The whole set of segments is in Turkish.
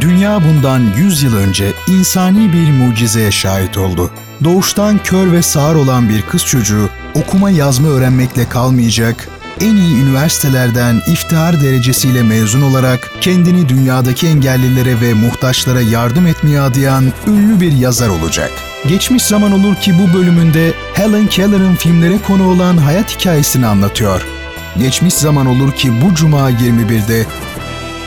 Dünya bundan 100 yıl önce insani bir mucizeye şahit oldu. Doğuştan kör ve sağır olan bir kız çocuğu okuma yazma öğrenmekle kalmayacak, en iyi üniversitelerden iftihar derecesiyle mezun olarak kendini dünyadaki engellilere ve muhtaçlara yardım etmeye adayan ünlü bir yazar olacak. Geçmiş zaman olur ki bu bölümünde Helen Keller'ın filmlere konu olan hayat hikayesini anlatıyor. Geçmiş zaman olur ki bu cuma 21'de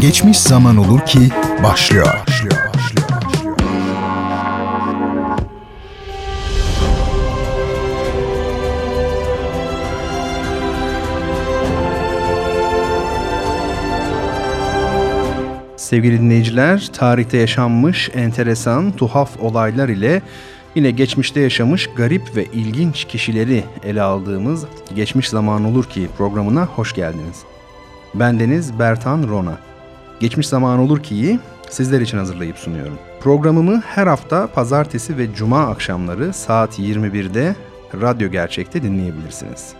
Geçmiş Zaman Olur ki başlıyor. başlıyor. Sevgili dinleyiciler, tarihte yaşanmış enteresan, tuhaf olaylar ile yine geçmişte yaşamış garip ve ilginç kişileri ele aldığımız Geçmiş Zaman Olur Ki programına hoş geldiniz. Bendeniz Bertan Rona. Geçmiş Zaman Olur Ki'yi sizler için hazırlayıp sunuyorum. Programımı her hafta pazartesi ve cuma akşamları saat 21'de Radyo Gerçek'te dinleyebilirsiniz.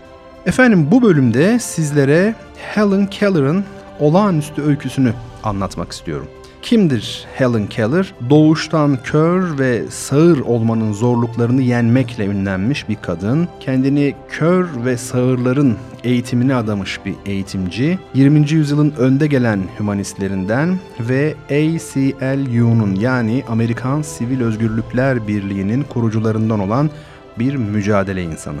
Efendim bu bölümde sizlere Helen Keller'ın olağanüstü öyküsünü anlatmak istiyorum. Kimdir Helen Keller? Doğuştan kör ve sağır olmanın zorluklarını yenmekle ünlenmiş bir kadın. Kendini kör ve sağırların eğitimine adamış bir eğitimci. 20. yüzyılın önde gelen hümanistlerinden ve ACLU'nun yani Amerikan Sivil Özgürlükler Birliği'nin kurucularından olan bir mücadele insanı.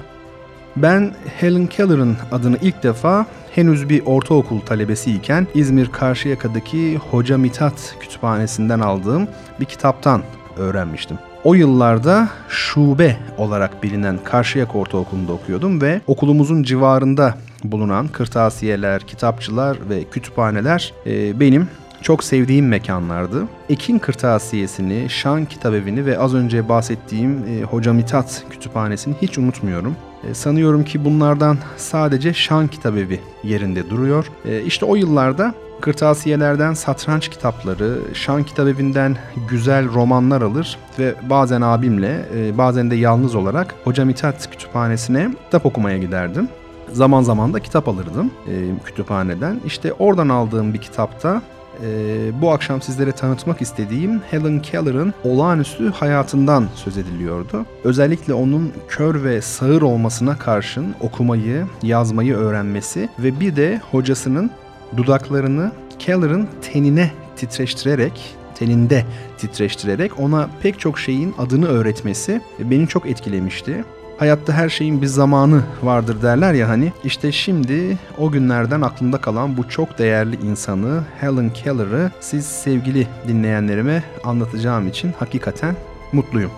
Ben Helen Keller'ın adını ilk defa henüz bir ortaokul talebesiyken İzmir Karşıyaka'daki Hoca Mitat Kütüphanesi'nden aldığım bir kitaptan öğrenmiştim. O yıllarda şube olarak bilinen Karşıyaka Ortaokulu'nda okuyordum ve okulumuzun civarında bulunan kırtasiyeler, kitapçılar ve kütüphaneler e, benim çok sevdiğim mekanlardı. Ekin Kırtasiyesi'ni, Şan Kitabevi'ni ve az önce bahsettiğim e, Hoca Mitat Kütüphanesi'ni hiç unutmuyorum. E, sanıyorum ki bunlardan sadece Şan Kitabevi yerinde duruyor. E, işte o yıllarda kırtasiyelerden satranç kitapları, Şan Kitabevi'nden güzel romanlar alır ve bazen abimle, e, bazen de yalnız olarak Hoca Mithat Kütüphanesi'ne kitap okumaya giderdim. Zaman zaman da kitap alırdım e, kütüphaneden. İşte oradan aldığım bir kitapta e, bu akşam sizlere tanıtmak istediğim Helen Keller'ın olağanüstü hayatından söz ediliyordu. Özellikle onun kör ve sağır olmasına karşın okumayı, yazmayı öğrenmesi ve bir de hocasının dudaklarını Keller'ın tenine titreştirerek teninde titreştirerek ona pek çok şeyin adını öğretmesi beni çok etkilemişti. Hayatta her şeyin bir zamanı vardır derler ya hani. İşte şimdi o günlerden aklımda kalan bu çok değerli insanı Helen Keller'ı siz sevgili dinleyenlerime anlatacağım için hakikaten mutluyum.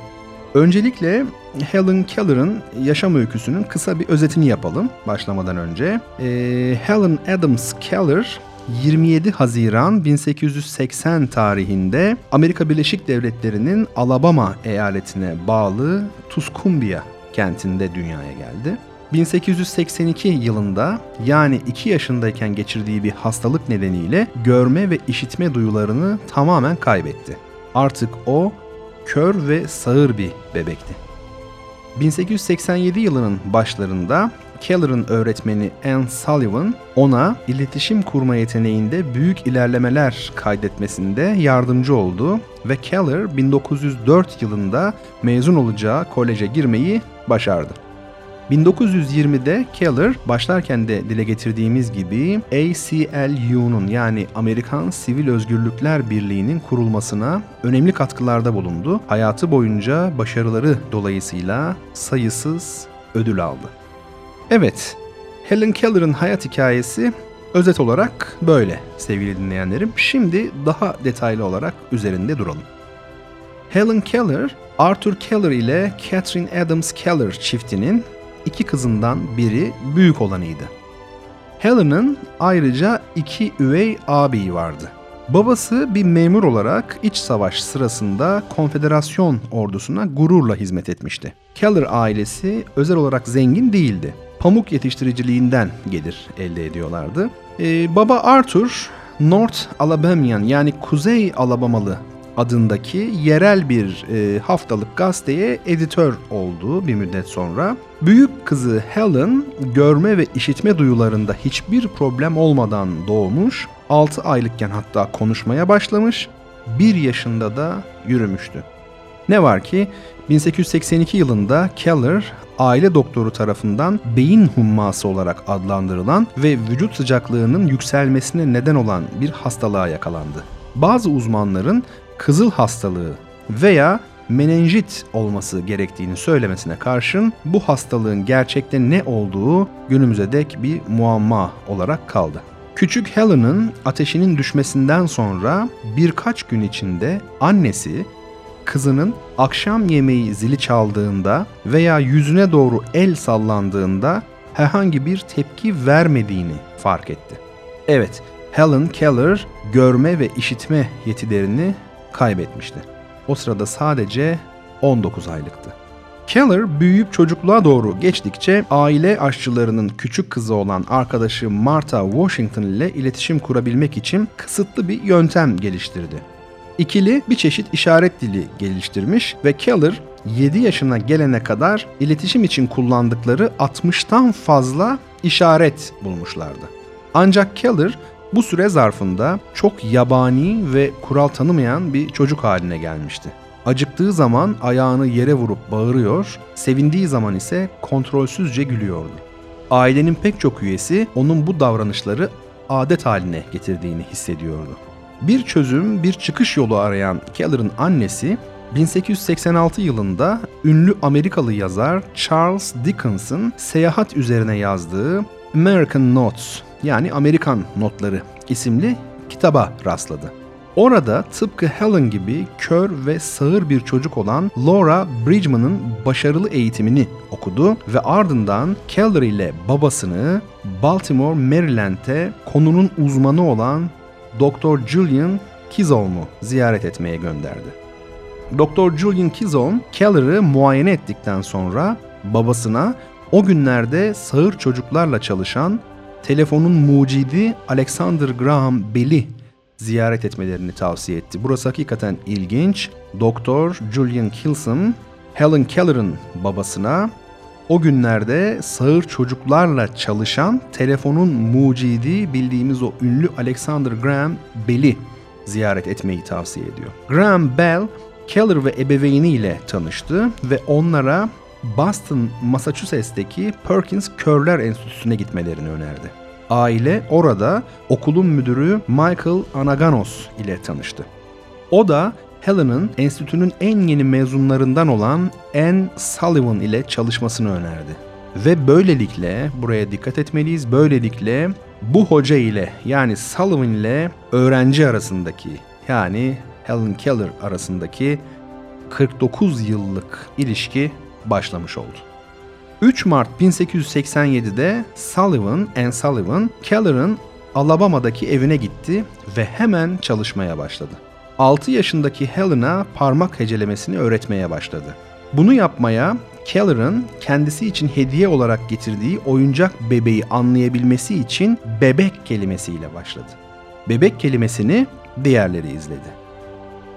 Öncelikle Helen Keller'ın yaşam öyküsünün kısa bir özetini yapalım başlamadan önce. Ee, Helen Adams Keller 27 Haziran 1880 tarihinde Amerika Birleşik Devletleri'nin Alabama eyaletine bağlı Tuscumbia kentinde dünyaya geldi. 1882 yılında yani 2 yaşındayken geçirdiği bir hastalık nedeniyle görme ve işitme duyularını tamamen kaybetti. Artık o kör ve sağır bir bebekti. 1887 yılının başlarında Keller'ın öğretmeni Anne Sullivan ona iletişim kurma yeteneğinde büyük ilerlemeler kaydetmesinde yardımcı oldu ve Keller 1904 yılında mezun olacağı koleje girmeyi başardı. 1920'de Keller başlarken de dile getirdiğimiz gibi ACLU'nun yani Amerikan Sivil Özgürlükler Birliği'nin kurulmasına önemli katkılarda bulundu. Hayatı boyunca başarıları dolayısıyla sayısız ödül aldı. Evet, Helen Keller'ın hayat hikayesi özet olarak böyle sevgili dinleyenlerim. Şimdi daha detaylı olarak üzerinde duralım. Helen Keller, Arthur Keller ile Catherine Adams Keller çiftinin iki kızından biri büyük olanıydı. Helen'ın ayrıca iki üvey ağabeyi vardı. Babası bir memur olarak iç savaş sırasında konfederasyon ordusuna gururla hizmet etmişti. Keller ailesi özel olarak zengin değildi. Pamuk yetiştiriciliğinden gelir elde ediyorlardı. Ee, baba Arthur, North Alabamian yani Kuzey Alabamalı adındaki yerel bir e, haftalık gazeteye editör oldu bir müddet sonra. Büyük kızı Helen görme ve işitme duyularında hiçbir problem olmadan doğmuş, 6 aylıkken hatta konuşmaya başlamış, 1 yaşında da yürümüştü. Ne var ki 1882 yılında Keller aile doktoru tarafından beyin humması olarak adlandırılan ve vücut sıcaklığının yükselmesine neden olan bir hastalığa yakalandı. Bazı uzmanların kızıl hastalığı veya menenjit olması gerektiğini söylemesine karşın bu hastalığın gerçekte ne olduğu günümüze dek bir muamma olarak kaldı. Küçük Helen'ın ateşinin düşmesinden sonra birkaç gün içinde annesi kızının akşam yemeği zili çaldığında veya yüzüne doğru el sallandığında herhangi bir tepki vermediğini fark etti. Evet, Helen Keller görme ve işitme yetilerini kaybetmişti. O sırada sadece 19 aylıktı. Keller büyüyüp çocukluğa doğru geçtikçe aile aşçılarının küçük kızı olan arkadaşı Martha Washington ile iletişim kurabilmek için kısıtlı bir yöntem geliştirdi. İkili bir çeşit işaret dili geliştirmiş ve Keller 7 yaşına gelene kadar iletişim için kullandıkları 60'tan fazla işaret bulmuşlardı. Ancak Keller bu süre zarfında çok yabani ve kural tanımayan bir çocuk haline gelmişti. Acıktığı zaman ayağını yere vurup bağırıyor, sevindiği zaman ise kontrolsüzce gülüyordu. Ailenin pek çok üyesi onun bu davranışları adet haline getirdiğini hissediyordu. Bir çözüm, bir çıkış yolu arayan Keller'ın annesi 1886 yılında ünlü Amerikalı yazar Charles Dickens'ın seyahat üzerine yazdığı American Notes yani Amerikan Notları isimli kitaba rastladı. Orada tıpkı Helen gibi kör ve sağır bir çocuk olan Laura Bridgman'ın başarılı eğitimini okudu ve ardından Keller ile babasını Baltimore, Maryland'e konunun uzmanı olan Dr. Julian Kizolm'u ziyaret etmeye gönderdi. Dr. Julian Kizolm, Keller'ı muayene ettikten sonra babasına o günlerde sağır çocuklarla çalışan telefonun mucidi Alexander Graham Bell'i ziyaret etmelerini tavsiye etti. Burası hakikaten ilginç. Doktor Julian Kilson, Helen Keller'ın babasına o günlerde sağır çocuklarla çalışan telefonun mucidi bildiğimiz o ünlü Alexander Graham Bell'i ziyaret etmeyi tavsiye ediyor. Graham Bell, Keller ve ebeveyniyle tanıştı ve onlara Boston, Massachusetts'teki Perkins Körler Enstitüsü'ne gitmelerini önerdi. Aile orada okulun müdürü Michael Anaganos ile tanıştı. O da Helen'ın enstitünün en yeni mezunlarından olan Anne Sullivan ile çalışmasını önerdi. Ve böylelikle, buraya dikkat etmeliyiz, böylelikle bu hoca ile yani Sullivan ile öğrenci arasındaki yani Helen Keller arasındaki 49 yıllık ilişki başlamış oldu. 3 Mart 1887'de Sullivan and Sullivan, Keller'ın Alabama'daki evine gitti ve hemen çalışmaya başladı. 6 yaşındaki Helen'a parmak hecelemesini öğretmeye başladı. Bunu yapmaya Keller'ın kendisi için hediye olarak getirdiği oyuncak bebeği anlayabilmesi için bebek kelimesiyle başladı. Bebek kelimesini diğerleri izledi.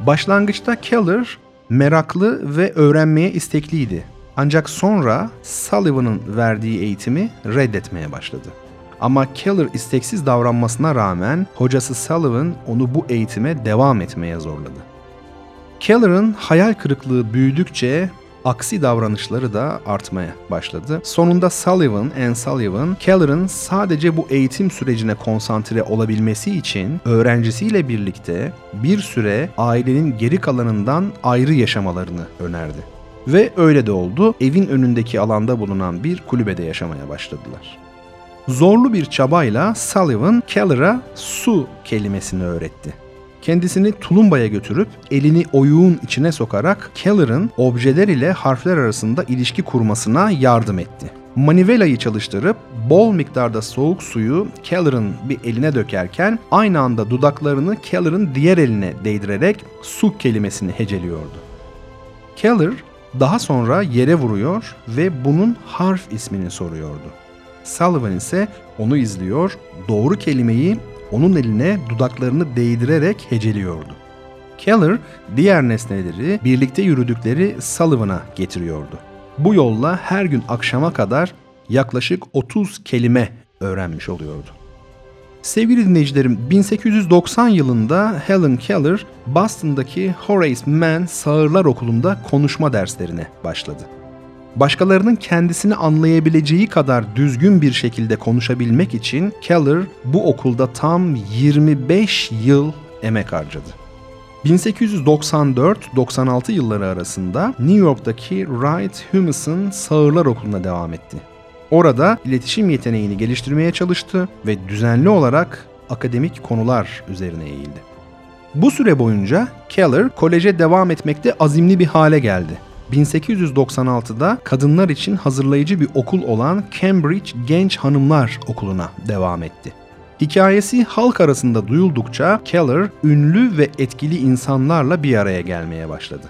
Başlangıçta Keller meraklı ve öğrenmeye istekliydi. Ancak sonra Sullivan'ın verdiği eğitimi reddetmeye başladı. Ama Keller isteksiz davranmasına rağmen hocası Sullivan onu bu eğitime devam etmeye zorladı. Keller'ın hayal kırıklığı büyüdükçe aksi davranışları da artmaya başladı. Sonunda Sullivan and Sullivan, Keller'ın sadece bu eğitim sürecine konsantre olabilmesi için öğrencisiyle birlikte bir süre ailenin geri kalanından ayrı yaşamalarını önerdi. Ve öyle de oldu. Evin önündeki alanda bulunan bir kulübede yaşamaya başladılar. Zorlu bir çabayla Sullivan Keller'a su kelimesini öğretti. Kendisini tulumbaya götürüp elini oyuğun içine sokarak Keller'ın objeler ile harfler arasında ilişki kurmasına yardım etti. manivelayı çalıştırıp bol miktarda soğuk suyu Keller'ın bir eline dökerken aynı anda dudaklarını Keller'ın diğer eline değdirerek su kelimesini heceliyordu. Keller daha sonra yere vuruyor ve bunun harf ismini soruyordu. Sullivan ise onu izliyor, doğru kelimeyi onun eline dudaklarını değdirerek heceliyordu. Keller diğer nesneleri birlikte yürüdükleri Sullivan'a getiriyordu. Bu yolla her gün akşama kadar yaklaşık 30 kelime öğrenmiş oluyordu. Sevgili dinleyicilerim, 1890 yılında Helen Keller, Boston'daki Horace Mann Sağırlar Okulu'nda konuşma derslerine başladı. Başkalarının kendisini anlayabileceği kadar düzgün bir şekilde konuşabilmek için Keller bu okulda tam 25 yıl emek harcadı. 1894-96 yılları arasında New York'taki Wright Humason Sağırlar Okulu'na devam etti. Orada iletişim yeteneğini geliştirmeye çalıştı ve düzenli olarak akademik konular üzerine eğildi. Bu süre boyunca Keller koleje devam etmekte azimli bir hale geldi. 1896'da kadınlar için hazırlayıcı bir okul olan Cambridge Genç Hanımlar Okulu'na devam etti. Hikayesi halk arasında duyuldukça Keller ünlü ve etkili insanlarla bir araya gelmeye başladı.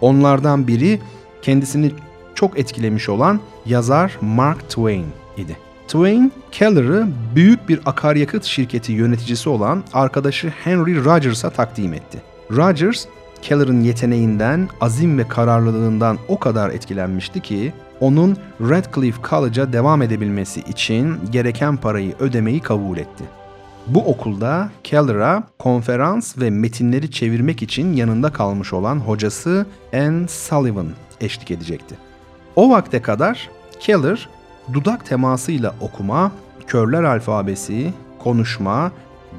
Onlardan biri kendisini çok etkilemiş olan yazar Mark Twain idi. Twain, Keller'ı büyük bir akaryakıt şirketi yöneticisi olan arkadaşı Henry Rogers'a takdim etti. Rogers, Keller'ın yeteneğinden, azim ve kararlılığından o kadar etkilenmişti ki onun Radcliffe College'a devam edebilmesi için gereken parayı ödemeyi kabul etti. Bu okulda Keller'a konferans ve metinleri çevirmek için yanında kalmış olan hocası Anne Sullivan eşlik edecekti. O vakte kadar Keller dudak temasıyla okuma, körler alfabesi, konuşma,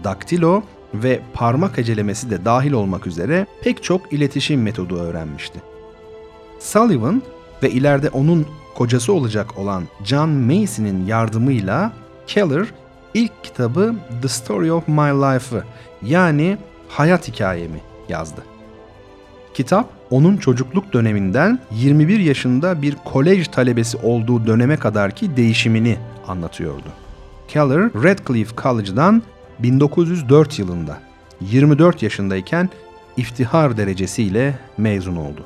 daktilo ve parmak hecelemesi de dahil olmak üzere pek çok iletişim metodu öğrenmişti. Sullivan ve ileride onun kocası olacak olan John Macy'nin yardımıyla Keller ilk kitabı The Story of My Life'ı yani Hayat Hikayemi yazdı. Kitap onun çocukluk döneminden 21 yaşında bir kolej talebesi olduğu döneme kadarki değişimini anlatıyordu. Keller, Radcliffe College'dan 1904 yılında 24 yaşındayken iftihar derecesiyle mezun oldu.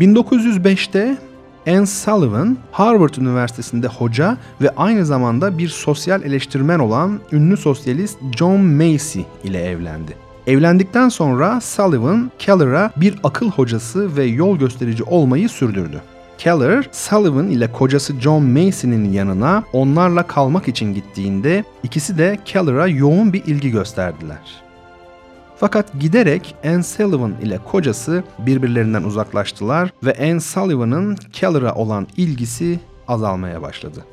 1905'te Anne Sullivan, Harvard Üniversitesi'nde hoca ve aynı zamanda bir sosyal eleştirmen olan ünlü sosyalist John Macy ile evlendi. Evlendikten sonra Sullivan, Keller'a bir akıl hocası ve yol gösterici olmayı sürdürdü. Keller, Sullivan ile kocası John Macy'nin yanına onlarla kalmak için gittiğinde ikisi de Keller'a yoğun bir ilgi gösterdiler. Fakat giderek Anne Sullivan ile kocası birbirlerinden uzaklaştılar ve Anne Sullivan'ın Keller'a olan ilgisi azalmaya başladı.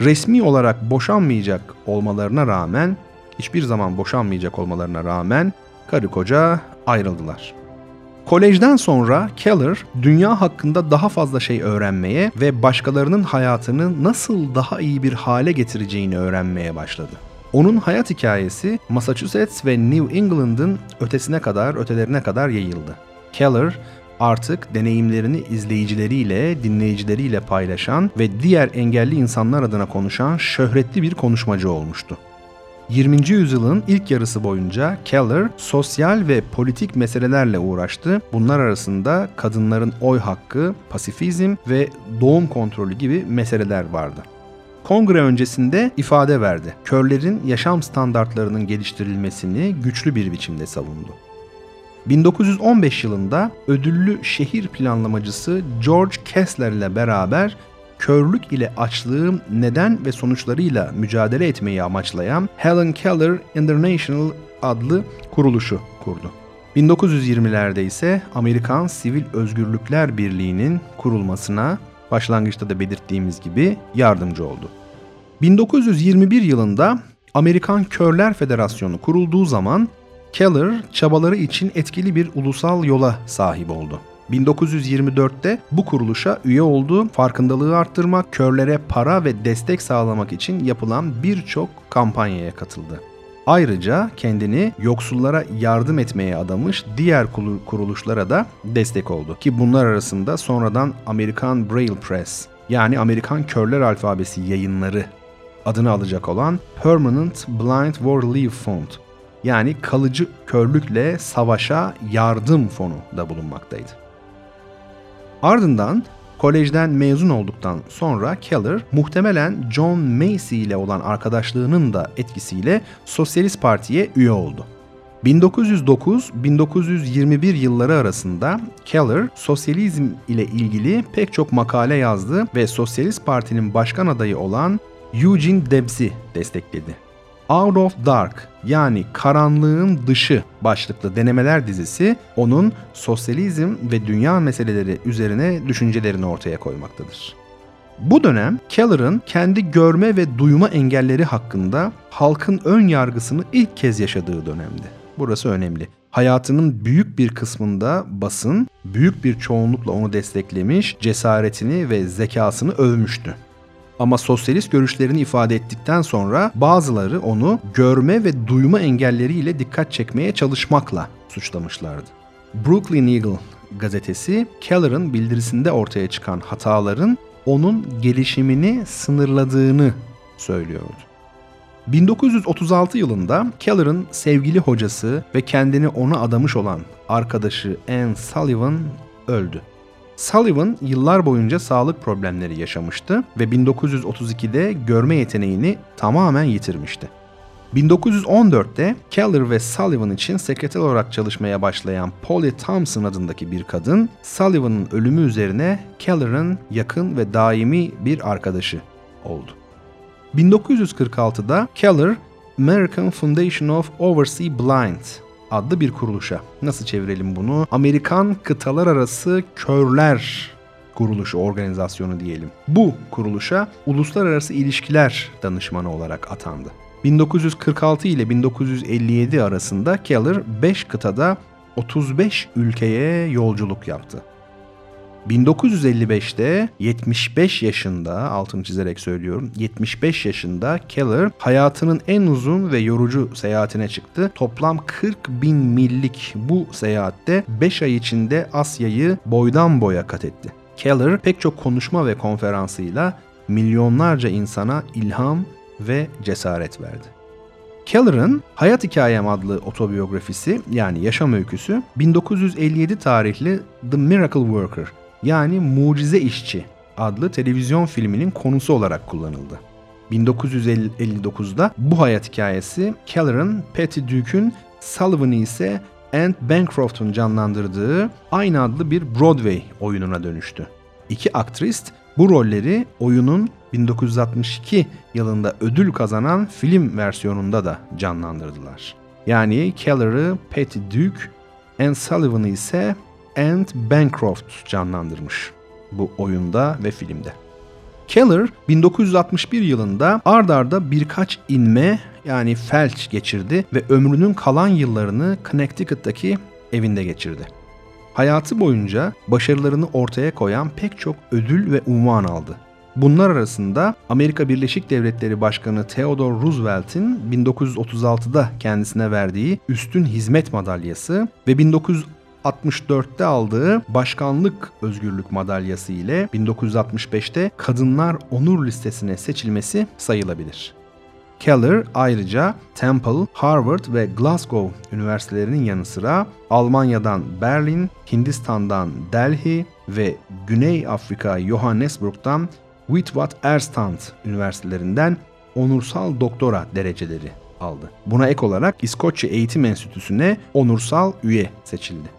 Resmi olarak boşanmayacak olmalarına rağmen, hiçbir zaman boşanmayacak olmalarına rağmen karı koca ayrıldılar. Kolejden sonra Keller dünya hakkında daha fazla şey öğrenmeye ve başkalarının hayatını nasıl daha iyi bir hale getireceğini öğrenmeye başladı. Onun hayat hikayesi Massachusetts ve New England'ın ötesine kadar, ötelerine kadar yayıldı. Keller artık deneyimlerini izleyicileriyle, dinleyicileriyle paylaşan ve diğer engelli insanlar adına konuşan şöhretli bir konuşmacı olmuştu. 20. yüzyılın ilk yarısı boyunca Keller sosyal ve politik meselelerle uğraştı. Bunlar arasında kadınların oy hakkı, pasifizm ve doğum kontrolü gibi meseleler vardı. Kongre öncesinde ifade verdi. Körlerin yaşam standartlarının geliştirilmesini güçlü bir biçimde savundu. 1915 yılında ödüllü şehir planlamacısı George Kessler ile beraber körlük ile açlığın neden ve sonuçlarıyla mücadele etmeyi amaçlayan Helen Keller International adlı kuruluşu kurdu. 1920'lerde ise Amerikan Sivil Özgürlükler Birliği'nin kurulmasına başlangıçta da belirttiğimiz gibi yardımcı oldu. 1921 yılında Amerikan Körler Federasyonu kurulduğu zaman Keller çabaları için etkili bir ulusal yola sahip oldu. 1924'te bu kuruluşa üye olduğu farkındalığı arttırmak, körlere para ve destek sağlamak için yapılan birçok kampanyaya katıldı. Ayrıca kendini yoksullara yardım etmeye adamış diğer kuruluşlara da destek oldu. Ki bunlar arasında sonradan Amerikan Braille Press yani Amerikan Körler Alfabesi yayınları adını alacak olan Permanent Blind War Relief Fund yani kalıcı körlükle savaşa yardım fonu da bulunmaktaydı. Ardından kolejden mezun olduktan sonra Keller muhtemelen John Macy ile olan arkadaşlığının da etkisiyle Sosyalist Parti'ye üye oldu. 1909-1921 yılları arasında Keller sosyalizm ile ilgili pek çok makale yazdı ve Sosyalist Parti'nin başkan adayı olan Eugene Debs'i destekledi. Out of Dark yani Karanlığın Dışı başlıklı denemeler dizisi onun sosyalizm ve dünya meseleleri üzerine düşüncelerini ortaya koymaktadır. Bu dönem Keller'ın kendi görme ve duyma engelleri hakkında halkın ön yargısını ilk kez yaşadığı dönemdi. Burası önemli. Hayatının büyük bir kısmında basın büyük bir çoğunlukla onu desteklemiş, cesaretini ve zekasını övmüştü. Ama sosyalist görüşlerini ifade ettikten sonra bazıları onu görme ve duyma engelleriyle dikkat çekmeye çalışmakla suçlamışlardı. Brooklyn Eagle gazetesi Keller'ın bildirisinde ortaya çıkan hataların onun gelişimini sınırladığını söylüyordu. 1936 yılında Keller'ın sevgili hocası ve kendini ona adamış olan arkadaşı Anne Sullivan öldü. Sullivan yıllar boyunca sağlık problemleri yaşamıştı ve 1932'de görme yeteneğini tamamen yitirmişti. 1914'te Keller ve Sullivan için sekreter olarak çalışmaya başlayan Polly Thompson adındaki bir kadın, Sullivan'ın ölümü üzerine Keller'ın yakın ve daimi bir arkadaşı oldu. 1946'da Keller, American Foundation of Overseas Blind adlı bir kuruluşa. Nasıl çevirelim bunu? Amerikan Kıtalar Arası Körler kuruluşu, organizasyonu diyelim. Bu kuruluşa uluslararası ilişkiler danışmanı olarak atandı. 1946 ile 1957 arasında Keller 5 kıtada 35 ülkeye yolculuk yaptı. 1955'te 75 yaşında, altını çizerek söylüyorum, 75 yaşında Keller hayatının en uzun ve yorucu seyahatine çıktı. Toplam 40 bin millik bu seyahatte 5 ay içinde Asya'yı boydan boya kat etti. Keller pek çok konuşma ve konferansıyla milyonlarca insana ilham ve cesaret verdi. Keller'ın Hayat Hikayem adlı otobiyografisi yani yaşam öyküsü 1957 tarihli The Miracle Worker yani Mucize İşçi adlı televizyon filminin konusu olarak kullanıldı. 1959'da bu hayat hikayesi Keller'ın Patty Duke'ün Sullivan'ı ise Anne Bancroft'un canlandırdığı aynı adlı bir Broadway oyununa dönüştü. İki aktrist bu rolleri oyunun 1962 yılında ödül kazanan film versiyonunda da canlandırdılar. Yani Keller'ı Patty Duke, Anne Sullivan'ı ise Anne Bancroft canlandırmış bu oyunda ve filmde. Keller 1961 yılında ard arda birkaç inme yani felç geçirdi ve ömrünün kalan yıllarını Connecticut'taki evinde geçirdi. Hayatı boyunca başarılarını ortaya koyan pek çok ödül ve unvan aldı. Bunlar arasında Amerika Birleşik Devletleri Başkanı Theodore Roosevelt'in 1936'da kendisine verdiği Üstün Hizmet Madalyası ve 1964'te aldığı Başkanlık Özgürlük Madalyası ile 1965'te Kadınlar Onur Listesine seçilmesi sayılabilir. Keller ayrıca Temple, Harvard ve Glasgow üniversitelerinin yanı sıra Almanya'dan Berlin, Hindistan'dan Delhi ve Güney Afrika Johannesburg'dan Witwatersrand üniversitelerinden onursal doktora dereceleri aldı. Buna ek olarak İskoçya Eğitim Enstitüsü'ne onursal üye seçildi.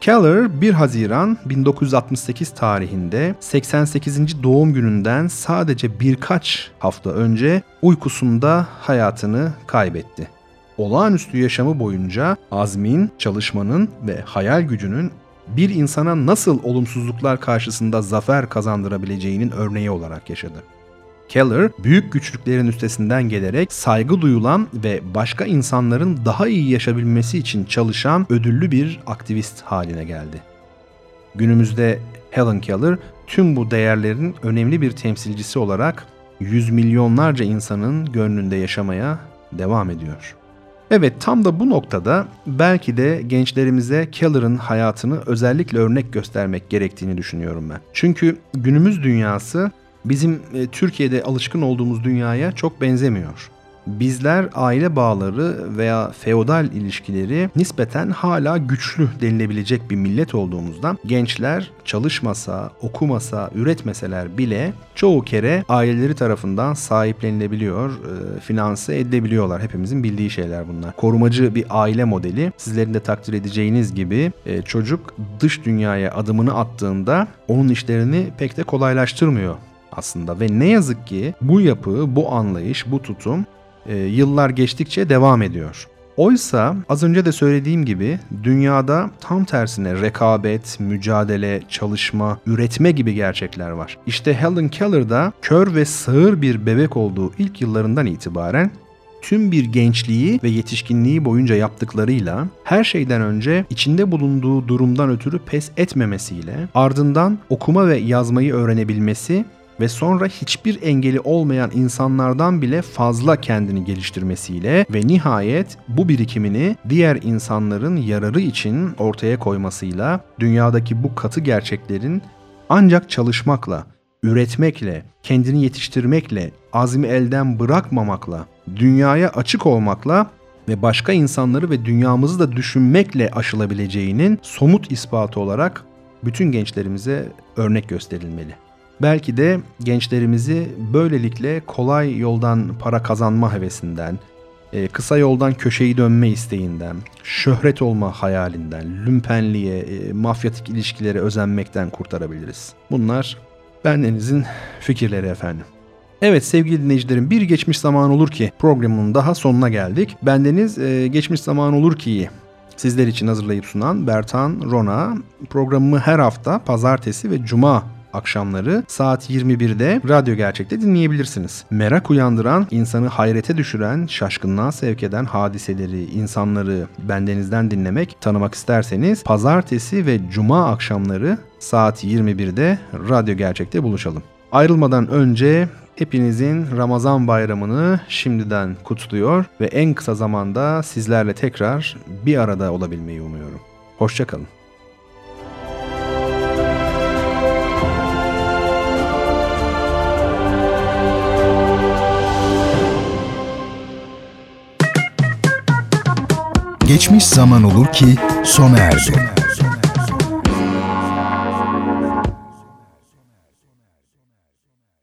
Keller 1 Haziran 1968 tarihinde 88. doğum gününden sadece birkaç hafta önce uykusunda hayatını kaybetti. Olağanüstü yaşamı boyunca azmin, çalışmanın ve hayal gücünün bir insana nasıl olumsuzluklar karşısında zafer kazandırabileceğinin örneği olarak yaşadı. Keller, büyük güçlüklerin üstesinden gelerek saygı duyulan ve başka insanların daha iyi yaşabilmesi için çalışan ödüllü bir aktivist haline geldi. Günümüzde Helen Keller tüm bu değerlerin önemli bir temsilcisi olarak yüz milyonlarca insanın gönlünde yaşamaya devam ediyor. Evet tam da bu noktada belki de gençlerimize Keller'ın hayatını özellikle örnek göstermek gerektiğini düşünüyorum ben. Çünkü günümüz dünyası bizim e, Türkiye'de alışkın olduğumuz dünyaya çok benzemiyor. Bizler aile bağları veya feodal ilişkileri nispeten hala güçlü denilebilecek bir millet olduğumuzdan gençler çalışmasa, okumasa, üretmeseler bile çoğu kere aileleri tarafından sahiplenilebiliyor, e, finanse edilebiliyorlar. Hepimizin bildiği şeyler bunlar. Korumacı bir aile modeli sizlerin de takdir edeceğiniz gibi e, çocuk dış dünyaya adımını attığında onun işlerini pek de kolaylaştırmıyor aslında ve ne yazık ki bu yapı, bu anlayış, bu tutum e, yıllar geçtikçe devam ediyor. Oysa az önce de söylediğim gibi dünyada tam tersine rekabet, mücadele, çalışma, üretme gibi gerçekler var. İşte Helen Keller da kör ve sağır bir bebek olduğu ilk yıllarından itibaren tüm bir gençliği ve yetişkinliği boyunca yaptıklarıyla her şeyden önce içinde bulunduğu durumdan ötürü pes etmemesiyle ardından okuma ve yazmayı öğrenebilmesi ve sonra hiçbir engeli olmayan insanlardan bile fazla kendini geliştirmesiyle ve nihayet bu birikimini diğer insanların yararı için ortaya koymasıyla dünyadaki bu katı gerçeklerin ancak çalışmakla, üretmekle, kendini yetiştirmekle, azmi elden bırakmamakla, dünyaya açık olmakla ve başka insanları ve dünyamızı da düşünmekle aşılabileceğinin somut ispatı olarak bütün gençlerimize örnek gösterilmeli. Belki de gençlerimizi böylelikle kolay yoldan para kazanma hevesinden, e, kısa yoldan köşeyi dönme isteğinden, şöhret olma hayalinden, lümpenliğe, e, mafyatik ilişkilere özenmekten kurtarabiliriz. Bunlar bendenizin fikirleri efendim. Evet sevgili dinleyicilerim bir geçmiş zaman olur ki programın daha sonuna geldik. Bendeniz e, geçmiş zaman olur ki sizler için hazırlayıp sunan Bertan Rona programımı her hafta pazartesi ve cuma akşamları saat 21'de Radyo Gerçek'te dinleyebilirsiniz. Merak uyandıran, insanı hayrete düşüren, şaşkınlığa sevk eden hadiseleri, insanları bendenizden dinlemek, tanımak isterseniz pazartesi ve cuma akşamları saat 21'de Radyo Gerçek'te buluşalım. Ayrılmadan önce hepinizin Ramazan bayramını şimdiden kutluyor ve en kısa zamanda sizlerle tekrar bir arada olabilmeyi umuyorum. Hoşçakalın. Geçmiş zaman olur ki sona erdi.